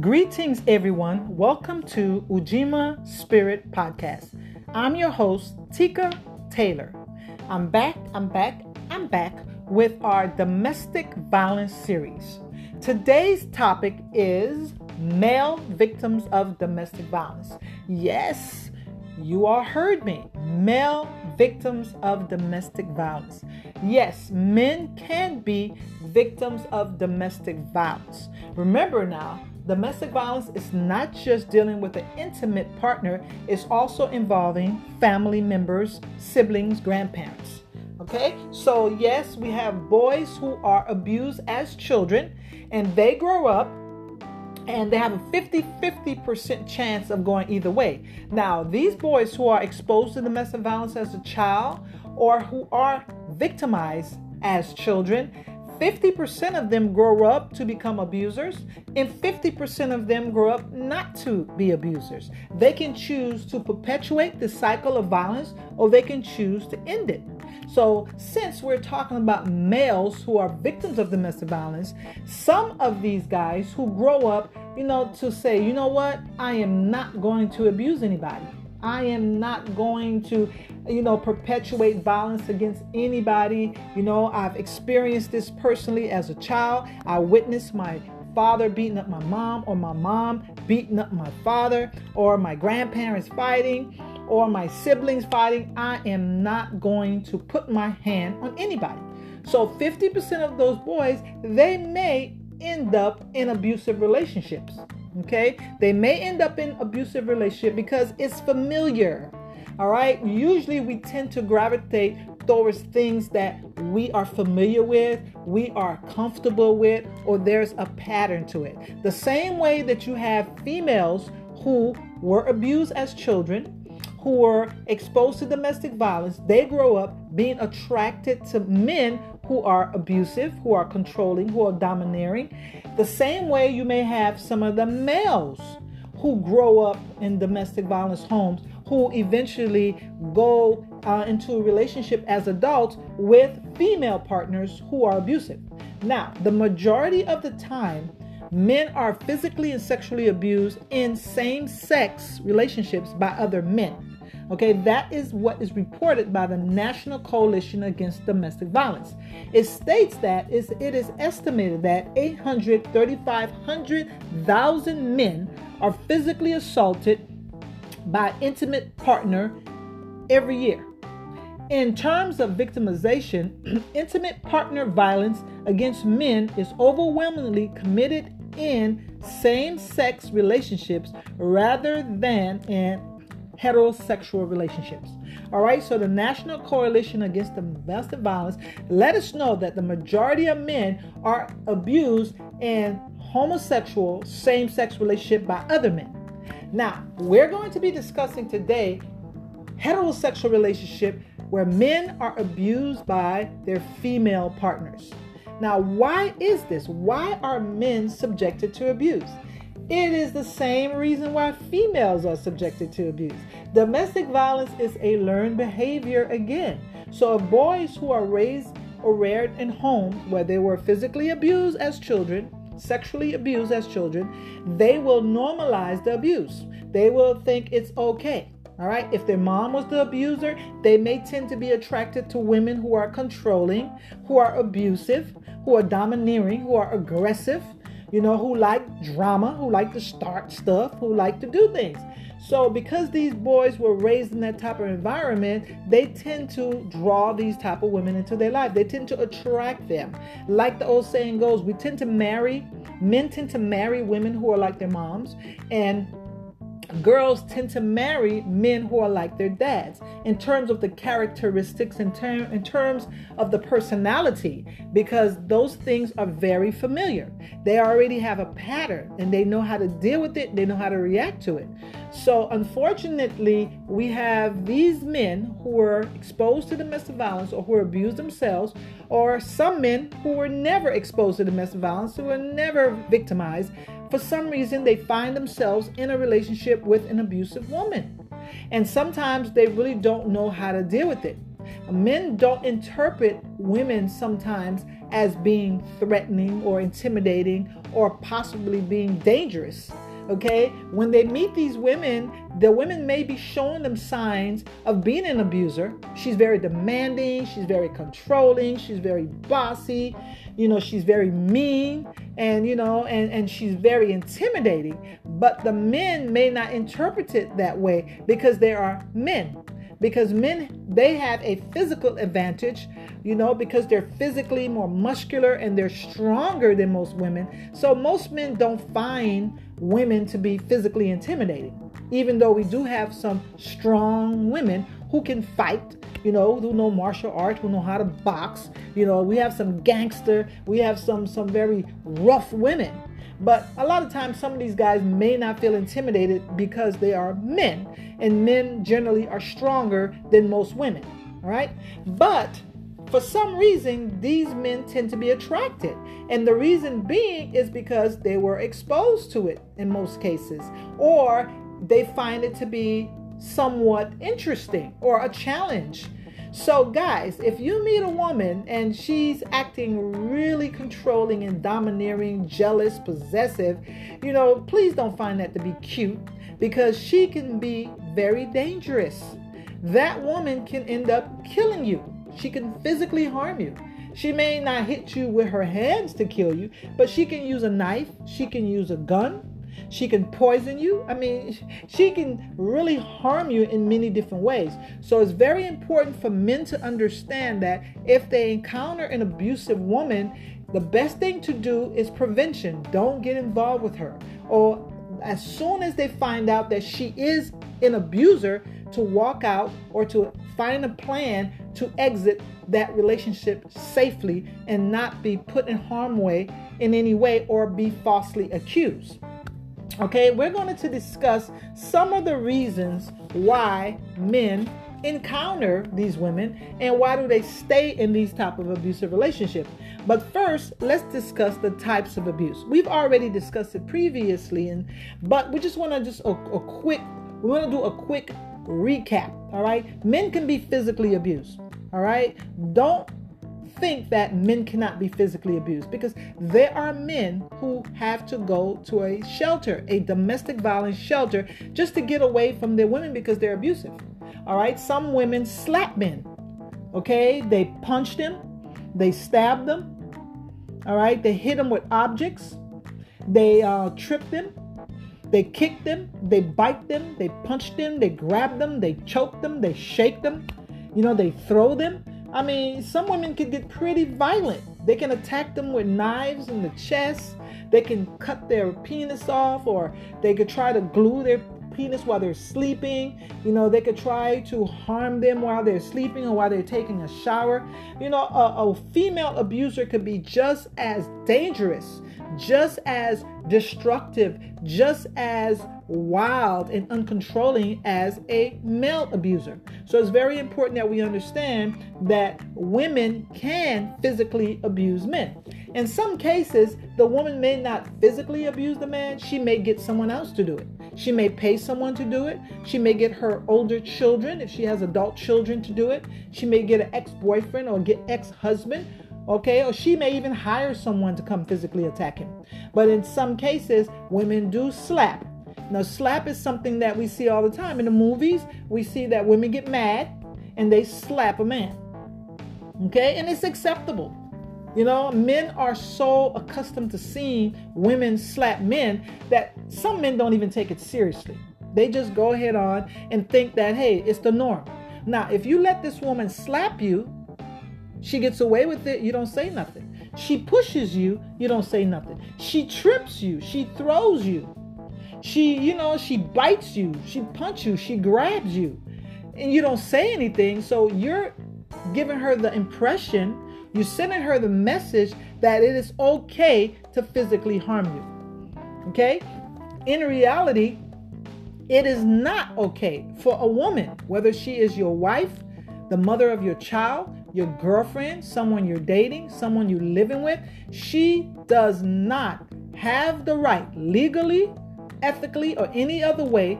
Greetings, everyone. Welcome to Ujima Spirit Podcast. I'm your host, Tika Taylor. I'm back, I'm back, I'm back with our domestic violence series. Today's topic is male victims of domestic violence. Yes, you all heard me. Male victims of domestic violence. Yes, men can be victims of domestic violence. Remember now, domestic violence is not just dealing with an intimate partner, it's also involving family members, siblings, grandparents. Okay, so yes, we have boys who are abused as children and they grow up and they have a 50 50% chance of going either way. Now, these boys who are exposed to domestic violence as a child or who are victimized as children, 50% of them grow up to become abusers, and 50% of them grow up not to be abusers. They can choose to perpetuate the cycle of violence or they can choose to end it. So, since we're talking about males who are victims of domestic violence, some of these guys who grow up, you know, to say, you know what, I am not going to abuse anybody. I am not going to, you know, perpetuate violence against anybody. You know, I've experienced this personally as a child. I witnessed my father beating up my mom, or my mom beating up my father, or my grandparents fighting, or my siblings fighting. I am not going to put my hand on anybody. So 50% of those boys, they may end up in abusive relationships. Okay? They may end up in abusive relationship because it's familiar. All right? Usually we tend to gravitate towards things that we are familiar with, we are comfortable with, or there's a pattern to it. The same way that you have females who were abused as children, who were exposed to domestic violence, they grow up being attracted to men who are abusive, who are controlling, who are domineering. The same way you may have some of the males who grow up in domestic violence homes who eventually go uh, into a relationship as adults with female partners who are abusive. Now, the majority of the time, men are physically and sexually abused in same sex relationships by other men. Okay, that is what is reported by the National Coalition Against Domestic Violence. It states that it is estimated that 835,000 men are physically assaulted by intimate partner every year. In terms of victimization, intimate partner violence against men is overwhelmingly committed in same sex relationships rather than in heterosexual relationships. All right, so the National Coalition Against Domestic Violence let us know that the majority of men are abused in homosexual same sex relationship by other men. Now, we're going to be discussing today heterosexual relationship where men are abused by their female partners. Now, why is this? Why are men subjected to abuse? It is the same reason why females are subjected to abuse. Domestic violence is a learned behavior again. So, if boys who are raised or reared in homes where they were physically abused as children, sexually abused as children, they will normalize the abuse. They will think it's okay. All right. If their mom was the abuser, they may tend to be attracted to women who are controlling, who are abusive, who are domineering, who are aggressive, you know, who like drama, who like to start stuff, who like to do things. So, because these boys were raised in that type of environment, they tend to draw these type of women into their life. They tend to attract them. Like the old saying goes, we tend to marry, men tend to marry women who are like their moms, and girls tend to marry men who are like their dads. In terms of the characteristics in, ter- in terms of the personality because those things are very familiar. They already have a pattern and they know how to deal with it they know how to react to it. So unfortunately we have these men who were exposed to domestic violence or who abused themselves or some men who were never exposed to domestic violence who were never victimized for some reason they find themselves in a relationship with an abusive woman. And sometimes they really don't know how to deal with it. Men don't interpret women sometimes as being threatening or intimidating or possibly being dangerous. Okay, when they meet these women, the women may be showing them signs of being an abuser. She's very demanding, she's very controlling, she's very bossy, you know, she's very mean, and you know, and, and she's very intimidating. But the men may not interpret it that way because they are men because men they have a physical advantage you know because they're physically more muscular and they're stronger than most women so most men don't find women to be physically intimidating even though we do have some strong women who can fight you know who know martial arts who know how to box you know we have some gangster we have some some very rough women but a lot of times, some of these guys may not feel intimidated because they are men, and men generally are stronger than most women. All right, but for some reason, these men tend to be attracted. And the reason being is because they were exposed to it in most cases, or they find it to be somewhat interesting or a challenge. So, guys, if you meet a woman and she's acting really controlling and domineering, jealous, possessive, you know, please don't find that to be cute because she can be very dangerous. That woman can end up killing you, she can physically harm you. She may not hit you with her hands to kill you, but she can use a knife, she can use a gun, she can poison you. I mean, she can really harm you in many different ways. So it's very important for men to understand that if they encounter an abusive woman, the best thing to do is prevention. Don't get involved with her. Or as soon as they find out that she is an abuser, to walk out or to find a plan to exit that relationship safely and not be put in harm way in any way or be falsely accused. Okay, we're going to discuss some of the reasons why men encounter these women and why do they stay in these type of abusive relationships. But first, let's discuss the types of abuse. We've already discussed it previously, and but we just want to just a, a quick we want to do a quick recap. All right, men can be physically abused. All right, don't think that men cannot be physically abused because there are men who have to go to a shelter, a domestic violence shelter, just to get away from their women because they're abusive. All right, some women slap men. Okay, they punch them, they stab them. All right, they hit them with objects, they uh, trip them, they kick them, they bite them, they punch them, they grab them, they choke them, they shake them, you know, they throw them. I mean, some women can get pretty violent. They can attack them with knives in the chest. They can cut their penis off, or they could try to glue their penis while they're sleeping. You know, they could try to harm them while they're sleeping or while they're taking a shower. You know, a, a female abuser could be just as dangerous, just as destructive, just as wild and uncontrolling as a male abuser. So it's very important that we understand that women can physically abuse men. In some cases, the woman may not physically abuse the man, she may get someone else to do it. She may pay someone to do it. She may get her older children, if she has adult children, to do it. She may get an ex boyfriend or get ex husband okay? Or she may even hire someone to come physically attack him. But in some cases, women do slap. Now, slap is something that we see all the time. In the movies, we see that women get mad and they slap a man. Okay? And it's acceptable. You know, men are so accustomed to seeing women slap men that some men don't even take it seriously. They just go ahead on and think that, hey, it's the norm. Now, if you let this woman slap you, she gets away with it, you don't say nothing. She pushes you, you don't say nothing. She trips you, she throws you. She, you know, she bites you, she punches you, she grabs you, and you don't say anything. So you're giving her the impression, you're sending her the message that it is okay to physically harm you. Okay? In reality, it is not okay for a woman, whether she is your wife, the mother of your child, your girlfriend, someone you're dating, someone you're living with, she does not have the right legally ethically, or any other way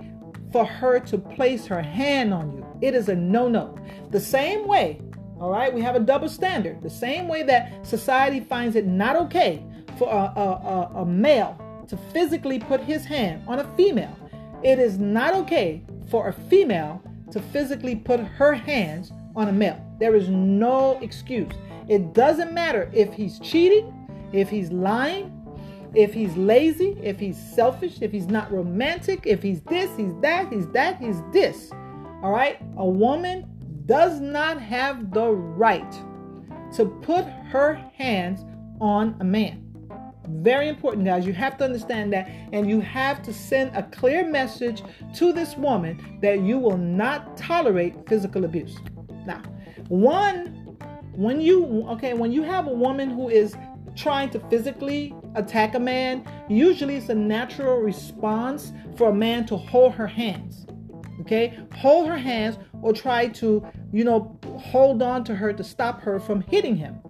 for her to place her hand on you. It is a no no. The same way, all right, we have a double standard. The same way that society finds it not okay for a, a, a, a male to physically put his hand on a female, it is not okay for a female to physically put her hands on a male. There is no excuse. It doesn't matter if he's cheating, if he's lying, if he's lazy, if he's selfish, if he's not romantic, if he's this, he's that, he's that, he's this. All right? A woman does not have the right to put her hands on a man. Very important, guys. You have to understand that, and you have to send a clear message to this woman that you will not tolerate physical abuse. Now, one, when you, okay, when you have a woman who is trying to physically attack a man, usually it's a natural response for a man to hold her hands. Okay? Hold her hands or try to, you know, hold on to her to stop her from hitting him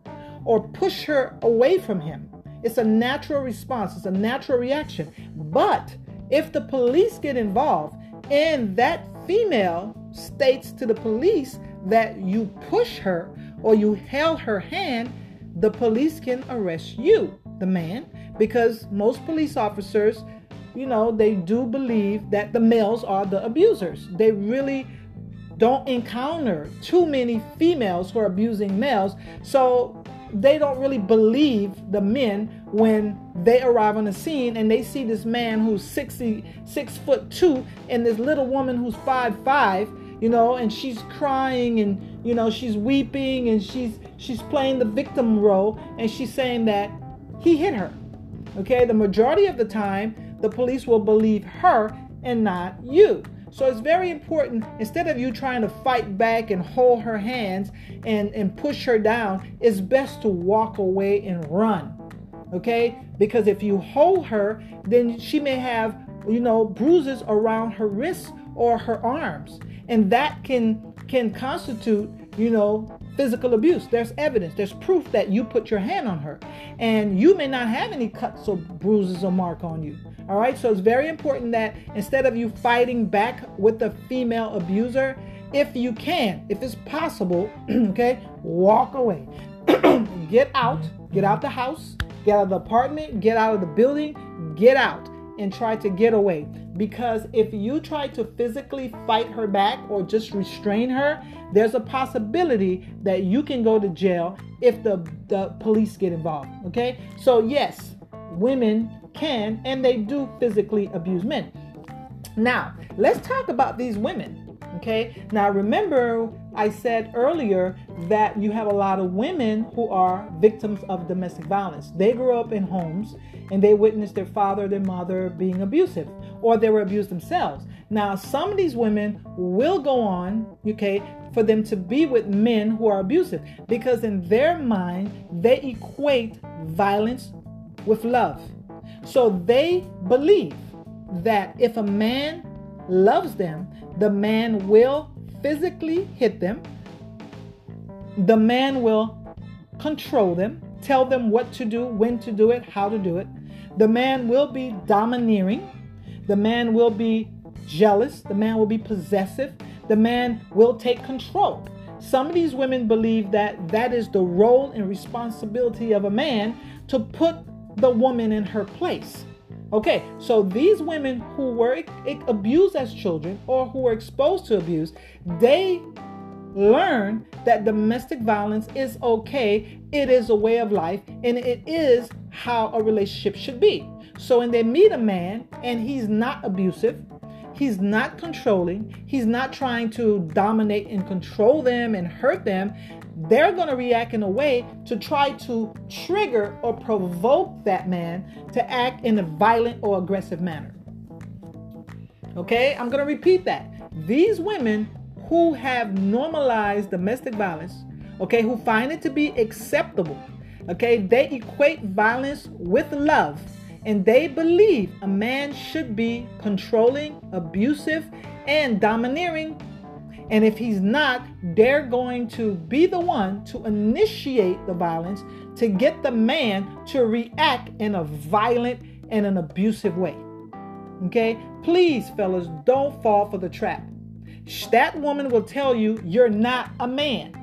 or push her away from him. It's a natural response, it's a natural reaction. But if the police get involved and that female states to the police that you push her or you held her hand, the police can arrest you, the man, because most police officers, you know, they do believe that the males are the abusers. They really don't encounter too many females who are abusing males. So they don't really believe the men when they arrive on the scene and they see this man who's 60, six foot two and this little woman who's five five, you know, and she's crying and you know she's weeping and she's she's playing the victim role and she's saying that he hit her. Okay, the majority of the time the police will believe her and not you. So it's very important, instead of you trying to fight back and hold her hands and, and push her down, it's best to walk away and run. Okay? Because if you hold her, then she may have, you know, bruises around her wrists or her arms. And that can can constitute, you know, physical abuse. There's evidence, there's proof that you put your hand on her. And you may not have any cuts or bruises or mark on you. All right, so it's very important that instead of you fighting back with the female abuser, if you can, if it's possible, okay, walk away. get out, get out the house, get out of the apartment, get out of the building, get out and try to get away. Because if you try to physically fight her back or just restrain her, there's a possibility that you can go to jail if the, the police get involved. Okay? So, yes, women can and they do physically abuse men. Now, let's talk about these women. Okay, now remember, I said earlier that you have a lot of women who are victims of domestic violence. They grew up in homes and they witnessed their father, their mother being abusive, or they were abused themselves. Now, some of these women will go on, okay, for them to be with men who are abusive because in their mind, they equate violence with love. So they believe that if a man loves them, the man will physically hit them, the man will control them, tell them what to do, when to do it, how to do it. The man will be domineering, the man will be jealous, the man will be possessive, the man will take control. Some of these women believe that that is the role and responsibility of a man to put the woman in her place. Okay, so these women who were abused as children or who were exposed to abuse, they learn that domestic violence is okay, it is a way of life, and it is how a relationship should be. So when they meet a man and he's not abusive, he's not controlling, he's not trying to dominate and control them and hurt them, they're going to react in a way to try to trigger or provoke that man to act in a violent or aggressive manner. Okay, I'm going to repeat that. These women who have normalized domestic violence, okay, who find it to be acceptable, okay, they equate violence with love and they believe a man should be controlling, abusive, and domineering and if he's not, they're going to be the one to initiate the violence to get the man to react in a violent and an abusive way. Okay? Please, fellas, don't fall for the trap. that woman will tell you you're not a man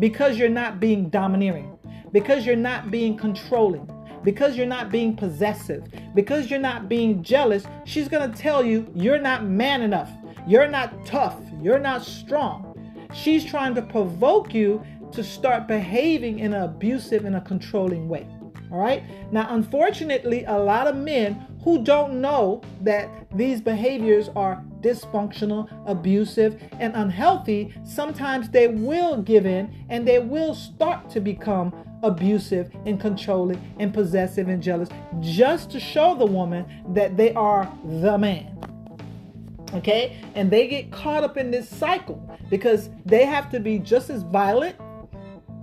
because you're not being domineering, because you're not being controlling, because you're not being possessive, because you're not being jealous. She's going to tell you you're not man enough, you're not tough, you're not strong. She's trying to provoke you to start behaving in an abusive and a controlling way. All right. Now, unfortunately, a lot of men who don't know that these behaviors are dysfunctional, abusive, and unhealthy, sometimes they will give in and they will start to become abusive and controlling and possessive and jealous just to show the woman that they are the man. Okay? And they get caught up in this cycle because they have to be just as violent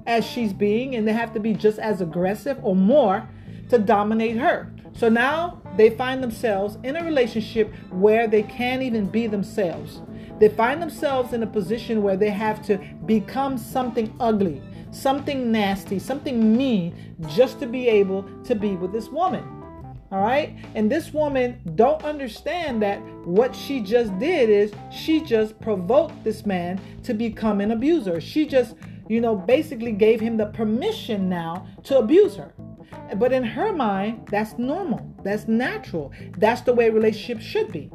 as she's being, and they have to be just as aggressive or more to dominate her. So now they find themselves in a relationship where they can't even be themselves. They find themselves in a position where they have to become something ugly, something nasty, something mean just to be able to be with this woman. All right? And this woman don't understand that what she just did is she just provoked this man to become an abuser. She just you know, basically gave him the permission now to abuse her. But in her mind, that's normal, that's natural, that's the way relationships should be.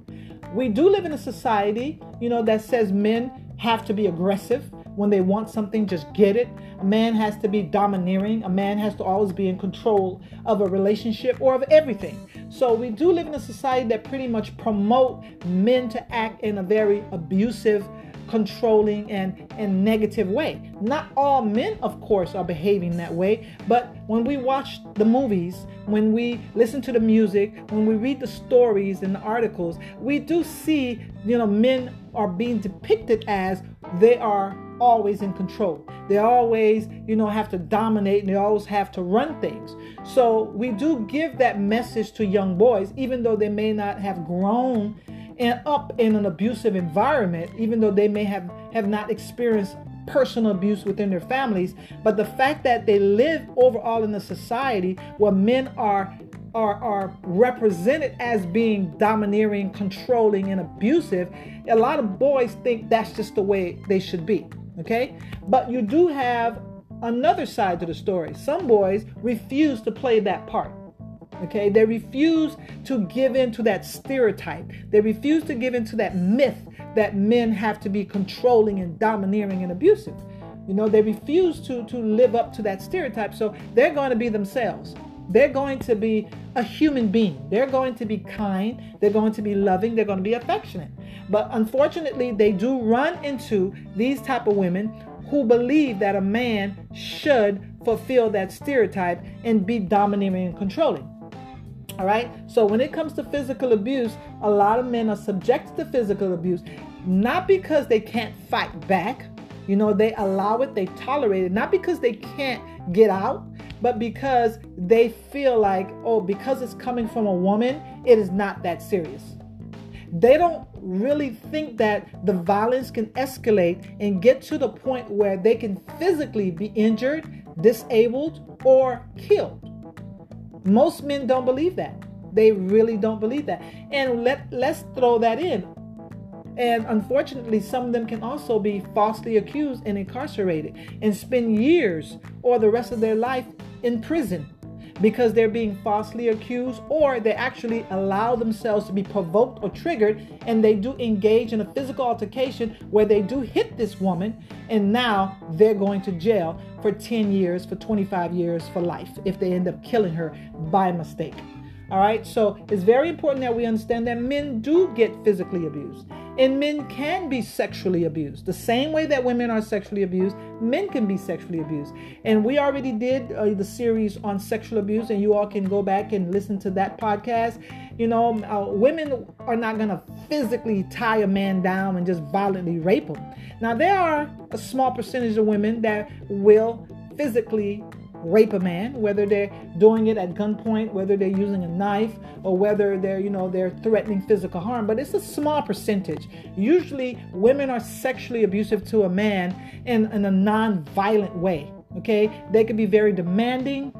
We do live in a society, you know, that says men have to be aggressive. When they want something, just get it. A man has to be domineering. A man has to always be in control of a relationship or of everything. So we do live in a society that pretty much promote men to act in a very abusive, controlling and, and negative way. Not all men, of course, are behaving that way, but when we watch the movies, when we listen to the music, when we read the stories and the articles, we do see, you know, men are being depicted as they are always in control. They always, you know, have to dominate and they always have to run things. So we do give that message to young boys, even though they may not have grown and up in an abusive environment, even though they may have, have not experienced personal abuse within their families, but the fact that they live overall in a society where men are are, are represented as being domineering, controlling, and abusive, a lot of boys think that's just the way they should be. Okay? But you do have another side to the story. Some boys refuse to play that part. Okay, they refuse to give in to that stereotype. They refuse to give in to that myth that men have to be controlling and domineering and abusive. You know, they refuse to, to live up to that stereotype. So they're going to be themselves. They're going to be a human being. They're going to be kind. They're going to be loving. They're going to be affectionate. But unfortunately, they do run into these type of women who believe that a man should fulfill that stereotype and be domineering and controlling. All right. So when it comes to physical abuse, a lot of men are subjected to physical abuse, not because they can't fight back. You know, they allow it, they tolerate it, not because they can't get out, but because they feel like, oh, because it's coming from a woman, it is not that serious. They don't really think that the violence can escalate and get to the point where they can physically be injured, disabled, or killed. Most men don't believe that. They really don't believe that. And let let's throw that in. And unfortunately, some of them can also be falsely accused and incarcerated and spend years or the rest of their life in prison because they're being falsely accused or they actually allow themselves to be provoked or triggered and they do engage in a physical altercation where they do hit this woman and now they're going to jail for 10 years, for 25 years, for life if they end up killing her by mistake. All right, so it's very important that we understand that men do get physically abused and men can be sexually abused. The same way that women are sexually abused, men can be sexually abused. And we already did uh, the series on sexual abuse, and you all can go back and listen to that podcast. You know, uh, women are not going to physically tie a man down and just violently rape him. Now, there are a small percentage of women that will physically rape a man, whether they're doing it at gunpoint, whether they're using a knife, or whether they're, you know, they're threatening physical harm. But it's a small percentage. Usually, women are sexually abusive to a man in, in a non-violent way. Okay, they could be very demanding.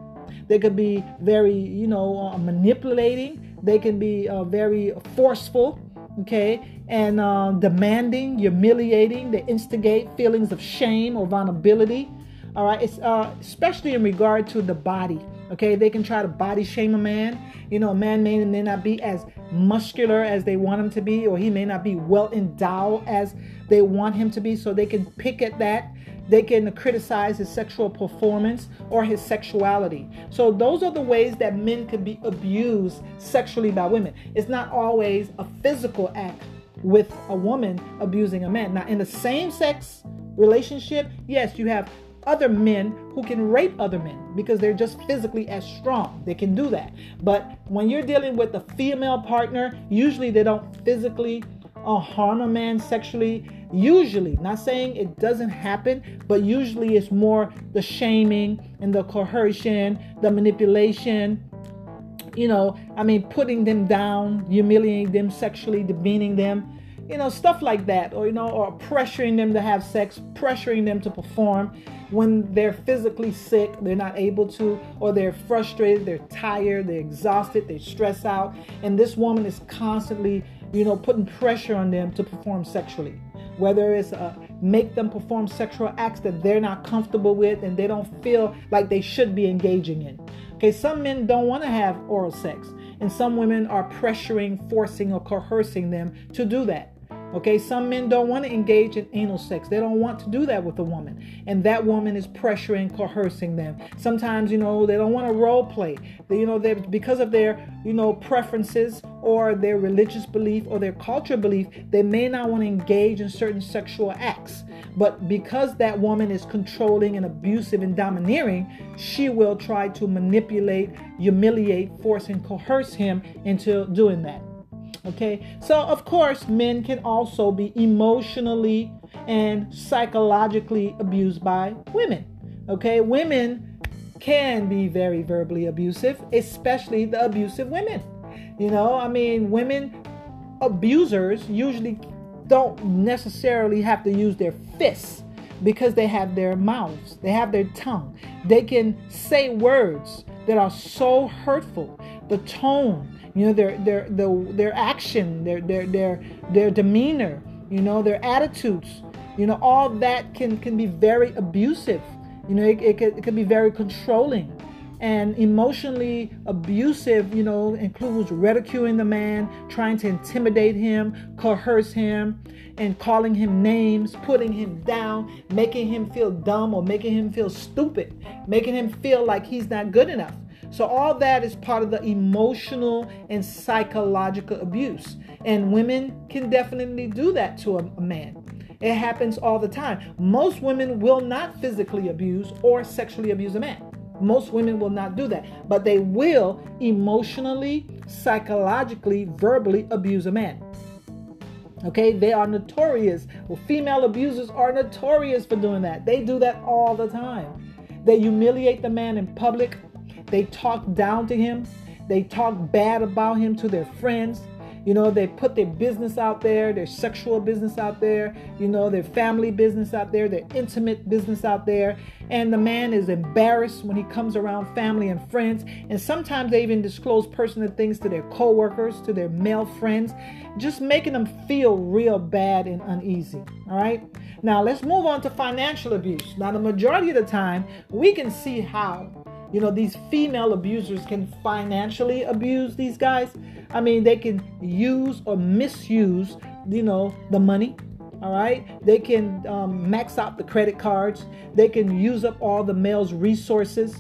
They could be very, you know, uh, manipulating. They can be uh, very forceful. okay, and uh, demanding, humiliating, they instigate feelings of shame or vulnerability. All right, it's uh, especially in regard to the body. Okay, they can try to body shame a man. You know, a man may, may not be as muscular as they want him to be, or he may not be well endowed as they want him to be. So they can pick at that. They can criticize his sexual performance or his sexuality. So those are the ways that men can be abused sexually by women. It's not always a physical act with a woman abusing a man. Now, in the same sex relationship, yes, you have other men who can rape other men because they're just physically as strong. They can do that. But when you're dealing with a female partner, usually they don't physically uh, harm a man sexually. Usually, not saying it doesn't happen, but usually it's more the shaming and the coercion, the manipulation. You know, I mean, putting them down, humiliating them sexually, demeaning them you know stuff like that or you know or pressuring them to have sex pressuring them to perform when they're physically sick, they're not able to, or they're frustrated, they're tired, they're exhausted, they stress out, and this woman is constantly, you know, putting pressure on them to perform sexually. Whether it's uh, make them perform sexual acts that they're not comfortable with and they don't feel like they should be engaging in. Okay, some men don't want to have oral sex, and some women are pressuring, forcing, or coercing them to do that. Okay, some men don't want to engage in anal sex. They don't want to do that with a woman. And that woman is pressuring, coercing them. Sometimes, you know, they don't want to role play. They, you know, they because of their, you know, preferences or their religious belief or their cultural belief, they may not want to engage in certain sexual acts. But because that woman is controlling and abusive and domineering, she will try to manipulate, humiliate, force, and coerce him into doing that. Okay, so of course, men can also be emotionally and psychologically abused by women. Okay, women can be very verbally abusive, especially the abusive women. You know, I mean, women abusers usually don't necessarily have to use their fists because they have their mouths, they have their tongue. They can say words that are so hurtful. The tone, you know their their the, their action their their their their demeanor you know their attitudes you know all that can can be very abusive. You know it, it, could, it could be very controlling and emotionally abusive you know includes ridiculing the man trying to intimidate him coerce him and calling him names putting him down making him feel dumb or making him feel stupid making him feel like he's not good enough so, all that is part of the emotional and psychological abuse. And women can definitely do that to a, man. It happens all the time. Most women will not physically abuse or sexually abuse a man. Most women will not do that, but they will emotionally, psychologically, verbally abuse a man. Okay, they are notorious. Well, female abusers are notorious for doing that. They do that all the time. They humiliate the man in public they talk down to him. They talk bad about him to their friends. You know, they put their business out there, their sexual business out there, you know, their family business out there, their intimate business out there. And the man is embarrassed when he comes around family and friends. And sometimes they even disclose personal things to their coworkers, to their male friends, just making them feel real bad and uneasy. All right. Now let's move on to financial abuse. Now, the majority of the time, we can see how you know these female abusers can financially abuse these guys. I mean they can use or misuse you know the money all right? They can um, max out the credit cards. They can use up all the male's resources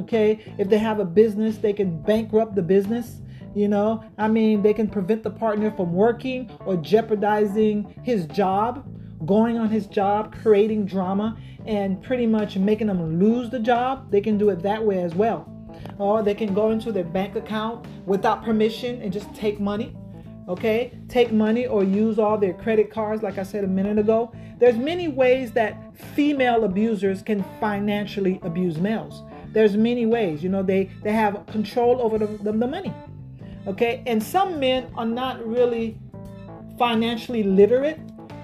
okay? If they have a business they can bankrupt the business you know? I mean they can prevent the partner from working or jeopardizing his job going on his job creating drama and pretty much making them lose the job, they can do it that way as well. Or they can go into their bank account without permission and just take money. Okay, take money or use all their credit cards, like I said a minute ago. There's many ways that female abusers can financially abuse males. There's many ways, you know, they they have control over the, the, the money. Okay, and some men are not really financially literate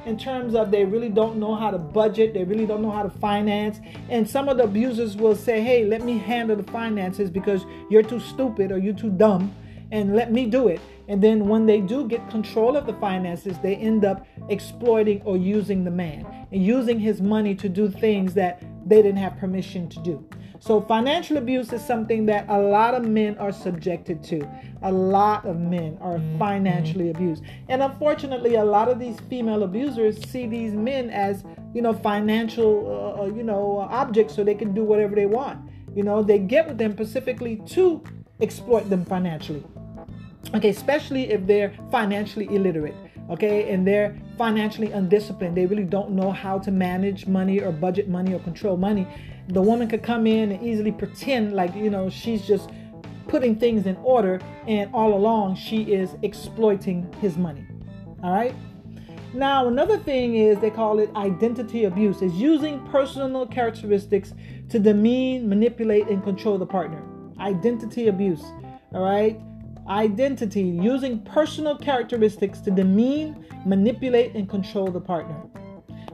in terms of they really don't know how to budget, they really don't know how to finance. And some of the abusers will say, hey, let me handle the finances because you're too stupid or you're too dumb and let me do it. And then when they do get control of the finances, they end up exploiting or using the man and using his money to do things that they didn't have permission to do. So, financial abuse is something that a lot of men are subjected to. A lot of men are mm-hmm. financially abused. And unfortunately, a lot of these female abusers see these men as, you know, financial, uh, uh you know, objects so they can do whatever they want. You know, they get with them specifically to exploit them financially. Okay, especially if they're financially illiterate okay and they're financially undisciplined. They really don't know how to manage money or budget money or control money. The woman could come in and easily pretend like you know she's just putting things in order and all along she is exploiting his money all right? Now another thing is they call it identity abuse. Is using personal characteristics to demean manipulate and control the partner. Identity abuse all right identity using personal characteristics to demean manipulate and control the partner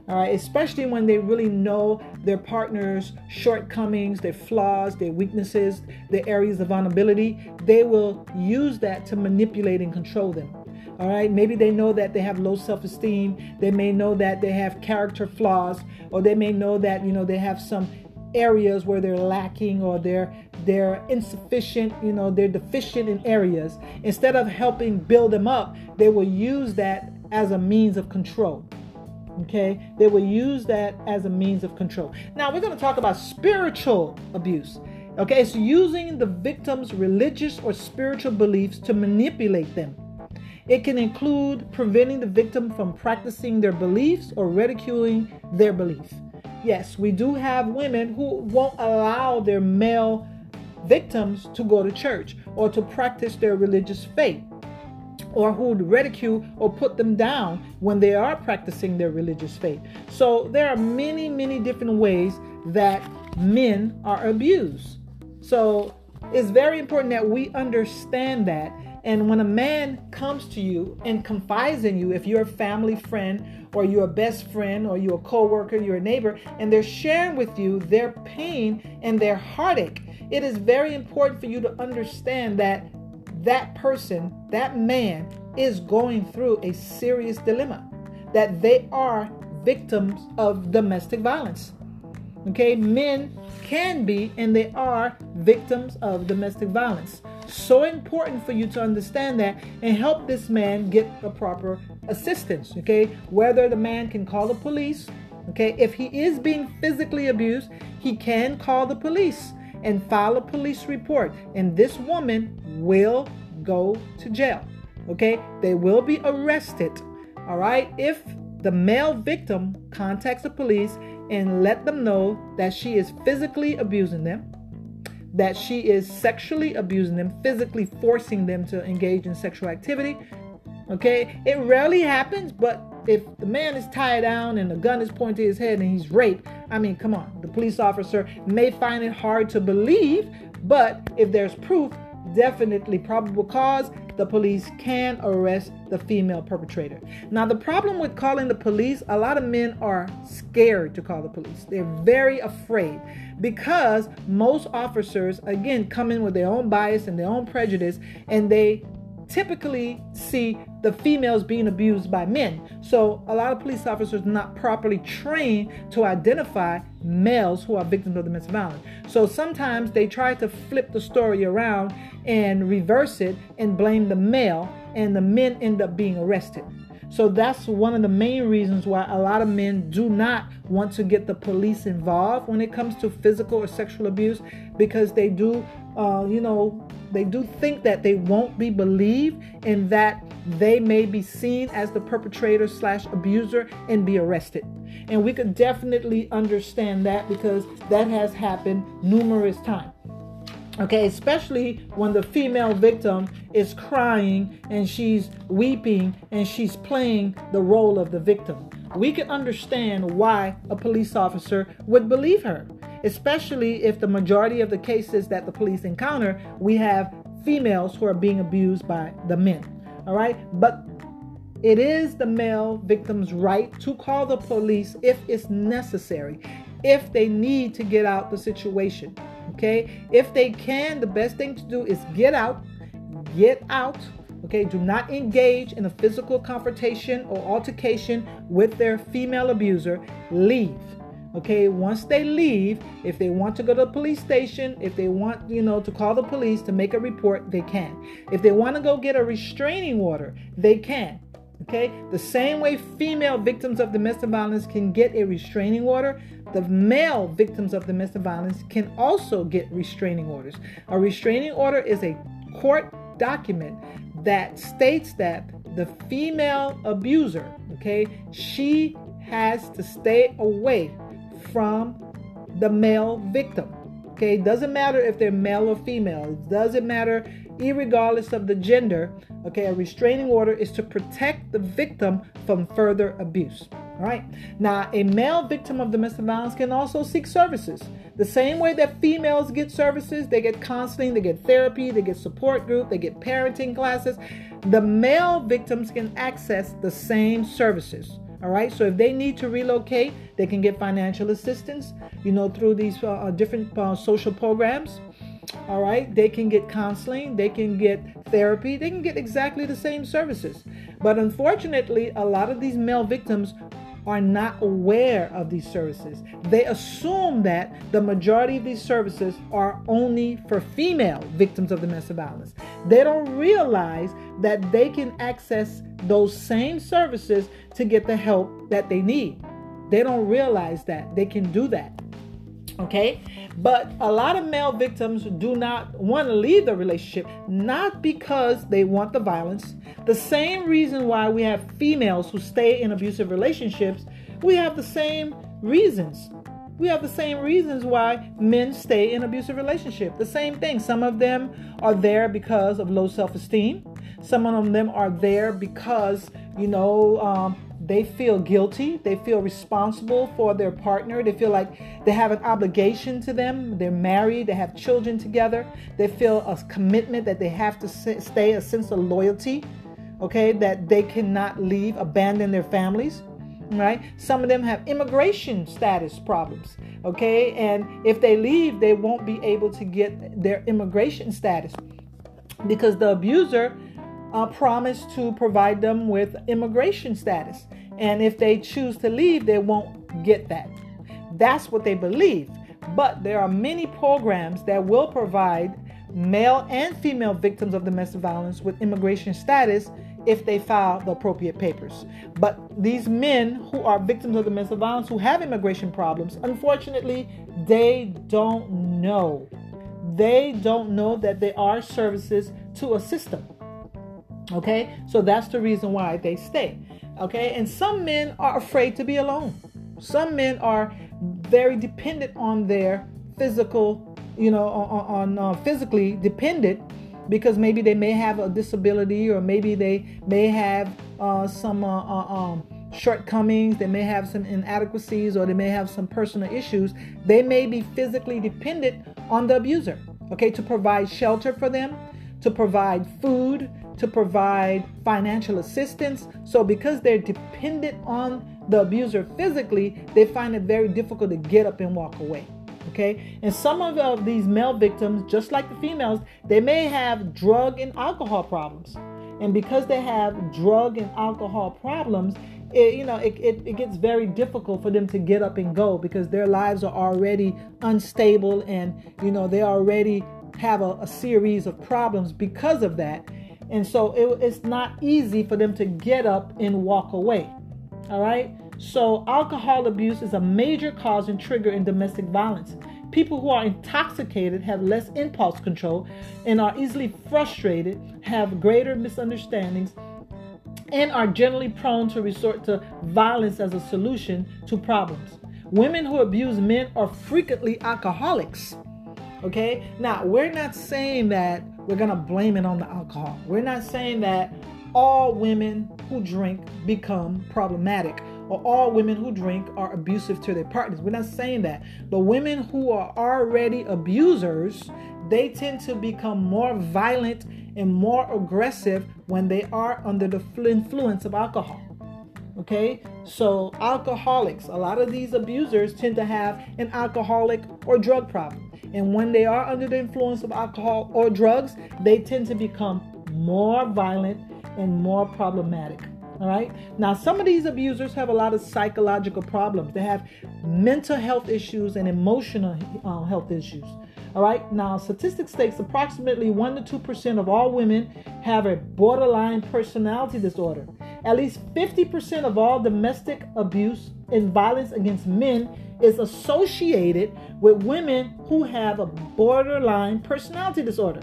all right, especially when they really know their partner's shortcomings, their flaws, their weaknesses, their areas of vulnerability, they will use that to manipulate and control them. All right, maybe they know that they have low self esteem, they may know that they have character flaws, or they may know that, you know, they have some areas where they're lacking or they're they're insufficient you know they're deficient in areas instead of helping build them up they will use that as a means of control Okay, they will use that as a means of control. Now we're going to talk about spiritual abuse. Okay, it's using the victim's religious or spiritual beliefs to manipulate them. It can include preventing the victim from practicing their beliefs or ridiculing their belief. Yes, we do have women who won't allow their male victims to go to church or to practice their religious faith or who ridicule or put them down when they are practicing their religious faith. So there are many, many different ways that men are abused. So it's very important that we understand that. And when a man comes to you and confides in you, if you're a family friend or you're a best friend or you're a co-worker, you're a neighbor, and they're sharing with you their pain and their heartache, it is very important for you to understand that that person, that man, is going through a serious dilemma, that they are victims of domestic violence. Okay, men can be and they are victims of domestic violence. So important for you to understand that and help this man get the proper assistance. Okay, whether the man can call the police, okay, if he is being physically abused, he can call the police and file a police report. And this woman will go to jail. Okay? They will be arrested. All right? If the male victim contacts the police and let them know that she is physically abusing them, that she is sexually abusing them, physically forcing them to engage in sexual activity. Okay? It rarely happens, but if the man is tied down and the gun is pointed to his head and he's raped, I mean, come on. The police officer may find it hard to believe, but if there's proof, definitely probable cause, the police can arrest the female perpetrator. Now, the problem with calling the police, a lot of men are scared to call the police. They're very afraid because most officers, again, come in with their own bias and their own prejudice, and they typically see the females being abused by men. So a lot of police officers not properly trained to identify males who are victims of domestic violence. So sometimes they try to flip the story around and reverse it and blame the male and the men end up being arrested. So that's one of the main reasons why a lot of men do not want to get the police involved when it comes to physical or sexual abuse because they do, uh, you know, they do think that they won't be believed and that they may be seen as the perpetrator slash abuser and be arrested. And we could definitely understand that because that has happened numerous times. Okay, especially when the female victim is crying and she's weeping and she's playing the role of the victim. We can understand why a police officer would believe her especially if the majority of the cases that the police encounter, we have females who are being abused by the men. All right, but it is the male victim's right to call the police if it's necessary, if they need to get out the situation. Okay, if they can, the best thing to do is get out, get out. Okay, do not engage in a physical confrontation or altercation with their female abuser. Leave. Okay, once they leave, if they want to go to the police station, if they want, you know, to call the police to make a report, they can. If they want to go get a restraining order, they can. Okay, the same way female victims of domestic violence can get a restraining order, the male victims of domestic violence can also get restraining orders. A restraining order is a court document that states that the female abuser, okay, she has to stay away from the male victim. Okay, doesn't matter if they're male or female. It doesn't matter, regardless of the gender. Okay, a restraining order is to protect the victim from further abuse. All right. Now, a male victim of domestic violence can also seek services. The same way that females get services, they get counseling, they get therapy, they get support group, they get parenting classes. The male victims can access the same services. All right. So if they need to relocate, they can get financial assistance, you know, through these uh, uh, different uh, social programs. All right. They can get counseling, they can get therapy, they can get exactly the same services. But unfortunately, a lot of these male victims are not aware of these services. They assume that the majority of these services are only for female victims of domestic violence. They don't realize that they can access those same services to get the help that they need. They don't realize that they can do that. Okay? But a lot of male victims do not want to leave the relationship, not because they want the violence. The same reason why we have females who stay in abusive relationships, we have the same reasons. We have the same reasons why men stay in abusive relationship. The same thing. Some of them are there because of low self-esteem. Some of them are there because, you know, um, they feel guilty. They feel responsible for their partner. They feel like they have an obligation to them. They're married. They have children together. They feel a commitment that they have to stay, a sense of loyalty, okay, that they cannot leave, abandon their families right? Some of them have immigration status problems, okay? And if they leave, they won't be able to get their immigration status because the abuser uh, promised to provide them with immigration status. And if they choose to leave, they won't get that. That's what they believe. But there are many programs that will provide male and female victims of domestic violence with immigration status if they file the appropriate papers. But these men who are victims of domestic violence who have immigration problems, unfortunately, they don't know. They don't know that there are services to assist them. Okay, so that's the reason why they stay. Okay, and some men are afraid to be alone. Some men are very dependent on their physical, you know, on, on uh, physically dependent because maybe they may have a disability or maybe they may have uh, some uh, uh, um, shortcomings, they may have some inadequacies, or they may have some personal issues. They may be physically dependent on the abuser, okay, to provide shelter for them, to provide food, to provide financial assistance. So, because they're dependent on the abuser physically, they find it very difficult to get up and walk away. Okay, and some of uh, these male victims, just like the females, they may have drug and alcohol problems. And because they have drug and alcohol problems, it, you know, it, it, it, gets very difficult for them to get up and go because their lives are already unstable and, you know, they already have a, a series of problems because of that. And so it, it's not easy for them to get up and walk away. All right. So, alcohol abuse is a major cause and trigger in domestic violence. People who are intoxicated have less impulse control and are easily frustrated, have greater misunderstandings, and are generally prone to resort to violence as a solution to problems. Women who abuse men are frequently alcoholics. Okay? Now, we're not saying that we're going to blame it on the alcohol. We're not saying that all women who drink become problematic or all women who drink are abusive to their partners. We're not saying that. But women who are already abusers, they tend to become more violent and more aggressive when they are under the influence of alcohol. Okay, so alcoholics, a lot of these abusers tend to have an alcoholic or drug problem. And when they are under the influence of alcohol or drugs, they tend to become more violent and more problematic. All right. Now, some of these abusers have a lot of psychological problems. They have mental health issues and emotional uh, health issues. All right. Now, statistics states approximately 1 to 2% of all women have a borderline personality disorder. At least 50% of all domestic abuse and violence against men is associated with women who have a borderline personality disorder.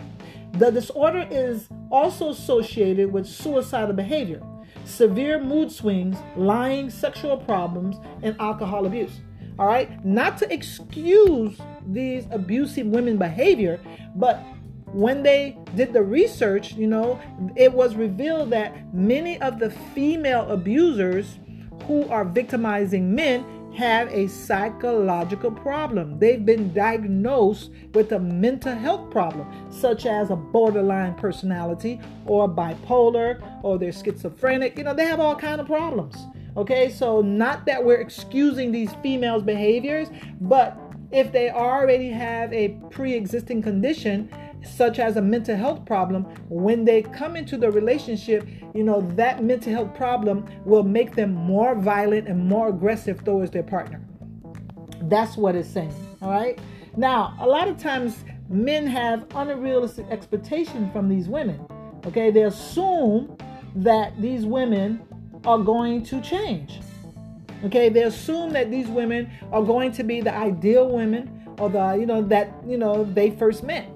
The disorder is also associated with suicidal behavior, severe mood swings, lying, sexual problems, and alcohol abuse. All right, not to excuse these abusive women behavior, but when they did the research, you know, it was revealed that many of the female abusers who are victimizing men have a psychological problem. They've been diagnosed with a mental health problem, such as a borderline personality or bipolar or they're schizophrenic. You know, they have all kind of problems. Okay, so not that we're excusing these females' behaviors, but if they already have a pre-existing condition, such as a mental health problem, when they come into the relationship, you know, that mental health problem will make them more violent and more aggressive towards their partner. That's what it's saying. All right. Now, a lot of times men have unrealistic expectations from these women. Okay. They assume that these women are going to change. Okay. They assume that these women are going to be the ideal women or the, you know, that, you know, they first met.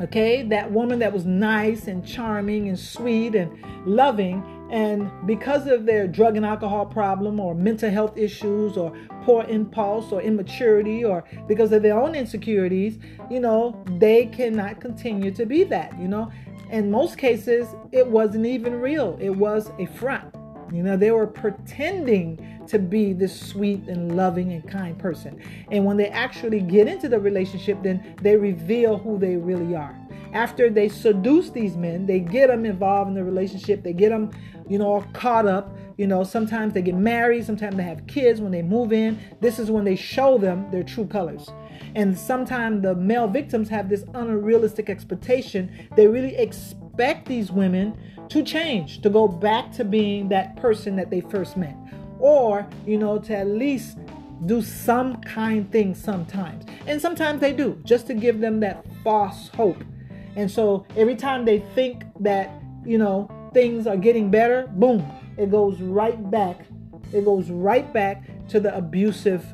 Okay, that woman that was nice and charming and sweet and loving, and because of their drug and alcohol problem or mental health issues or poor impulse or immaturity or because of their own insecurities, you know, they cannot continue to be that, you know. In most cases, it wasn't even real, it was a front. You know, they were pretending to be this sweet and loving and kind person. And when they actually get into the relationship, then they reveal who they really are. After they seduce these men, they get them involved in the relationship, they get them, you know, caught up. You know, sometimes they get married, sometimes they have kids when they move in. This is when they show them their true colors. And sometimes the male victims have this unrealistic expectation. They really expect these women to change, to go back to being that person that they first met, or, you know, to at least do some kind thing sometimes. And sometimes they do, just to give them that false hope. And so every time they think that, you know, things are getting better, boom, it goes right back. It goes right back to the abusive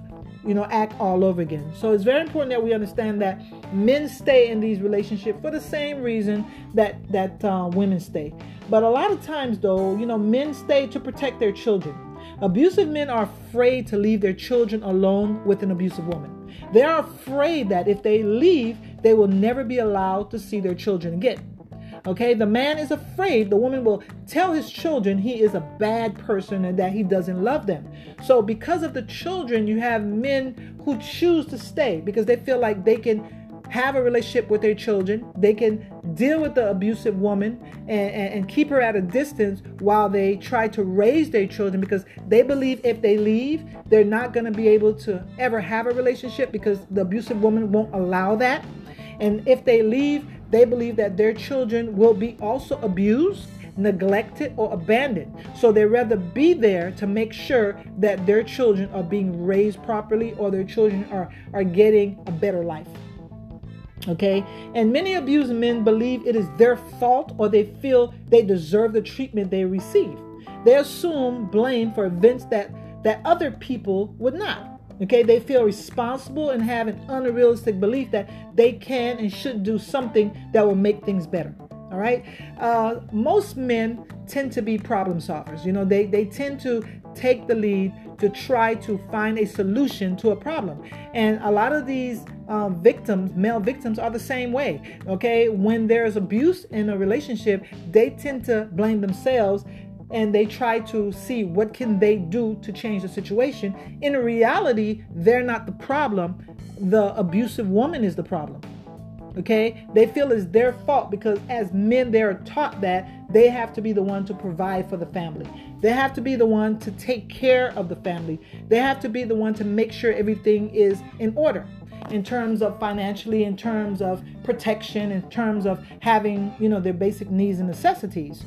you know, act all over again. So it's very important that we understand that men stay in these relationships for the same reason that that uh, women stay. But a lot of times, though, you know, men stay to protect their children. Abusive men are afraid to leave their children alone with an abusive woman. They are afraid that if they leave, they will never be allowed to see their children again. Okay, the man is afraid the woman will tell his children he is a bad person and that he doesn't love them. So, because of the children, you have men who choose to stay because they feel like they can have a relationship with their children. They can deal with the abusive woman and, and, and, keep her at a distance while they try to raise their children because they believe if they leave, they're not going to be able to ever have a relationship because the abusive woman won't allow that. And if they leave, they believe that their children will be also abused neglected or abandoned. So they rather be there to make sure that their children are being raised properly or their children are, are getting a better life. Okay, and many abused men believe it is their fault or they feel they deserve the treatment they receive. They assume blame for events that, that other people would not. Okay, they feel responsible and have an unrealistic belief that they can and should do something that will make things better. All right, uh, most men tend to be problem solvers. You know, they, they tend to take the lead to try to find a solution to a problem. And a lot of these um, victims, male victims, are the same way. Okay, when there's abuse in a relationship, they tend to blame themselves and they try to see what can they do to change the situation. In reality they're not the problem. The abusive woman is the problem okay? They feel it's their fault because as men they're taught that they have to be the one to provide for the family. They have to be the one to take care of the family. They have to be the one to make sure everything is in order in terms of financially, in terms of protection, in terms of having, you know, their basic needs and necessities.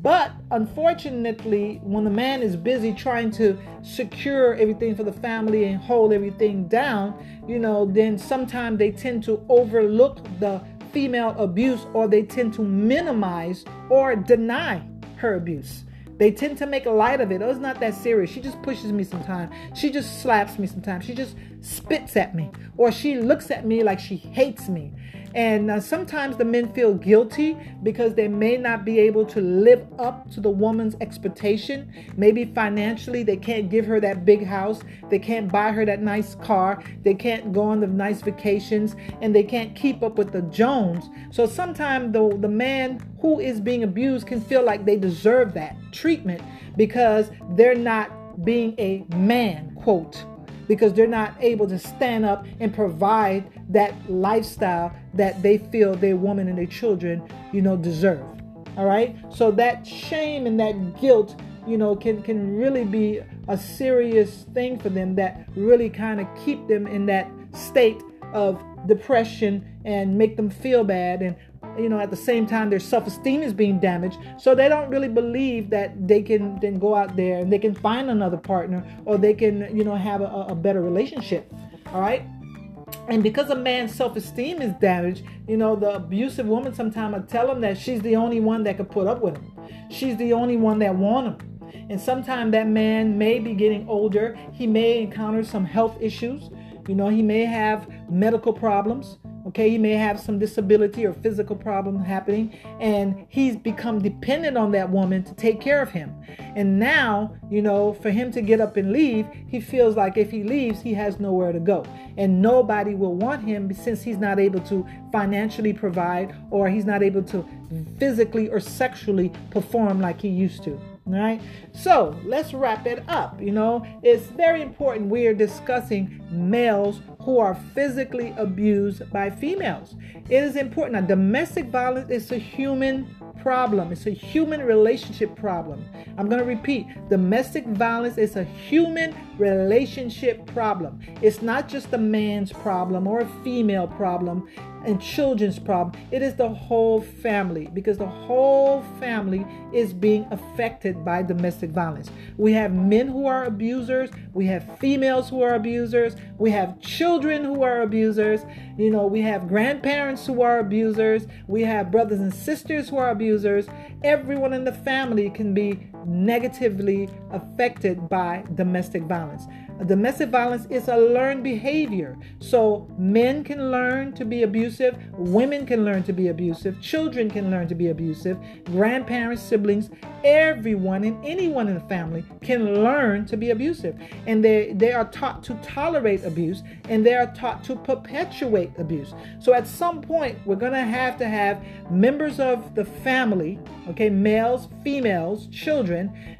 But unfortunately, when the man is busy trying to secure everything for the family and hold everything down, you know, then sometimes they tend to overlook the female abuse or they tend to minimize or deny her abuse. They tend to make light of it. Oh, it's not that serious. She just pushes me sometimes. She just slaps me sometimes. She just spits at me. Or she looks at me like she hates me. And uh, sometimes the men feel guilty because they may not be able to live up to the woman's expectation. Maybe financially, they can't give her that big house, they can't buy her that nice car, they can't go on the nice vacations, and they can't keep up with the Jones. So sometimes the, the man who is being abused can feel like they deserve that treatment because they're not being a man, quote because they're not able to stand up and provide that lifestyle that they feel their woman and their children, you know, deserve. All right? So that shame and that guilt, you know, can can really be a serious thing for them that really kind of keep them in that state of depression and make them feel bad and you know at the same time their self-esteem is being damaged. So they don't really believe that they can then go out there and they can find another partner or they can you know have a, a better relationship. All right? And because a man's self-esteem is damaged you know the abusive woman sometimes will tell him that she's the only one that could put up with him. She's the only one that want him. And sometimes that man may be getting older. He may encounter some health issues. You know he may have medical problems Okay, he may have some disability or physical problem happening, and he's become dependent on that woman to take care of him. And now, you know, for him to get up and leave, he feels like if he leaves, he has nowhere to go. And nobody will want him since he's not able to financially provide or he's not able to physically or sexually perform like he used to. All right. So let's wrap it up. You know, it's very important. We are discussing males who are physically abused by females. It is important. Now, domestic violence is a human problem. It's a human relationship problem. I'm going to repeat domestic violence is a human relationship problem. It's not just a man's problem or a female problem and children's problem. It is the whole family because the whole family is being affected by domestic violence. We have men who are abusers, we have females who are abusers, we have children who are abusers, you know, we have grandparents who are abusers, we have brothers and sisters who are abusers. Everyone in the family can be negatively affected by domestic violence. Domestic violence is a learned behavior. So men can learn to be abusive, women can learn to be abusive, children can learn to be abusive, grandparents, siblings, everyone and anyone in the family can learn to be abusive. And they, they are taught to tolerate abuse and they are taught to perpetuate abuse. So at some point, we're going to have to have members of the family, okay, males, females, children,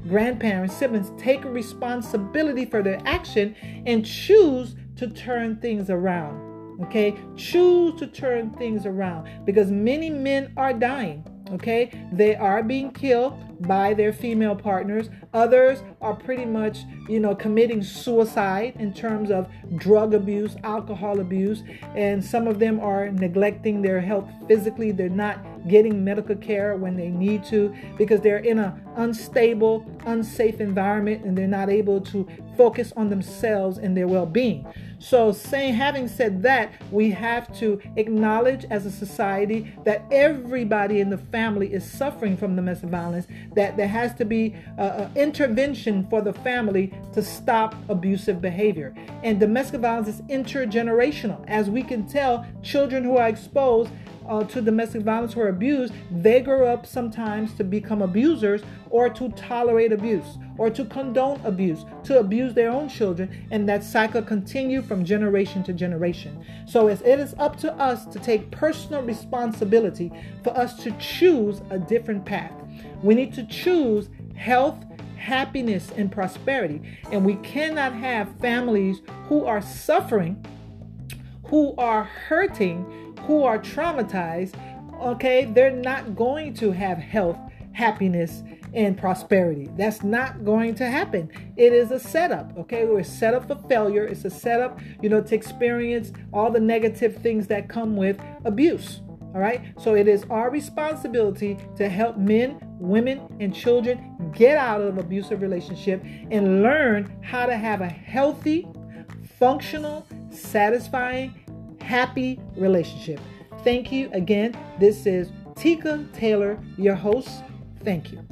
grandparents, siblings, take responsibility for their action and choose to turn things around. Okay, choose to turn things around because many men are dying. Okay, they are being killed by their female partners. Others are pretty much, you know, committing suicide in terms of drug abuse, alcohol abuse, and some of them are neglecting their health physically. They're not getting medical care when they need to because they're in an unstable, unsafe environment and they're not able to focus on themselves and their well-being. So, saying having said that, we have to acknowledge as a society that everybody in the family is suffering from domestic violence that there has to be an intervention for the family to stop abusive behavior. And domestic violence is intergenerational. As we can tell, children who are exposed uh, to domestic violence or abuse, they grow up sometimes to become abusers or to tolerate abuse or to condone abuse, to abuse their own children, and that cycle continue from generation to generation. So it is up to us to take personal responsibility for us to choose a different path. We need to choose health, happiness, and prosperity. And we cannot have families who are suffering, who are hurting, who are traumatized. Okay, they're not going to have health, happiness, and prosperity. That's not going to happen. It is a setup, okay? We're set up for failure. It's a setup, you know, to experience all the negative things that come with abuse. All right. So it is our responsibility to help men, women, and children get out of abusive relationship and learn how to have a healthy, functional, satisfying, happy relationship. Thank you again. This is Tika Taylor, your host. Thank you.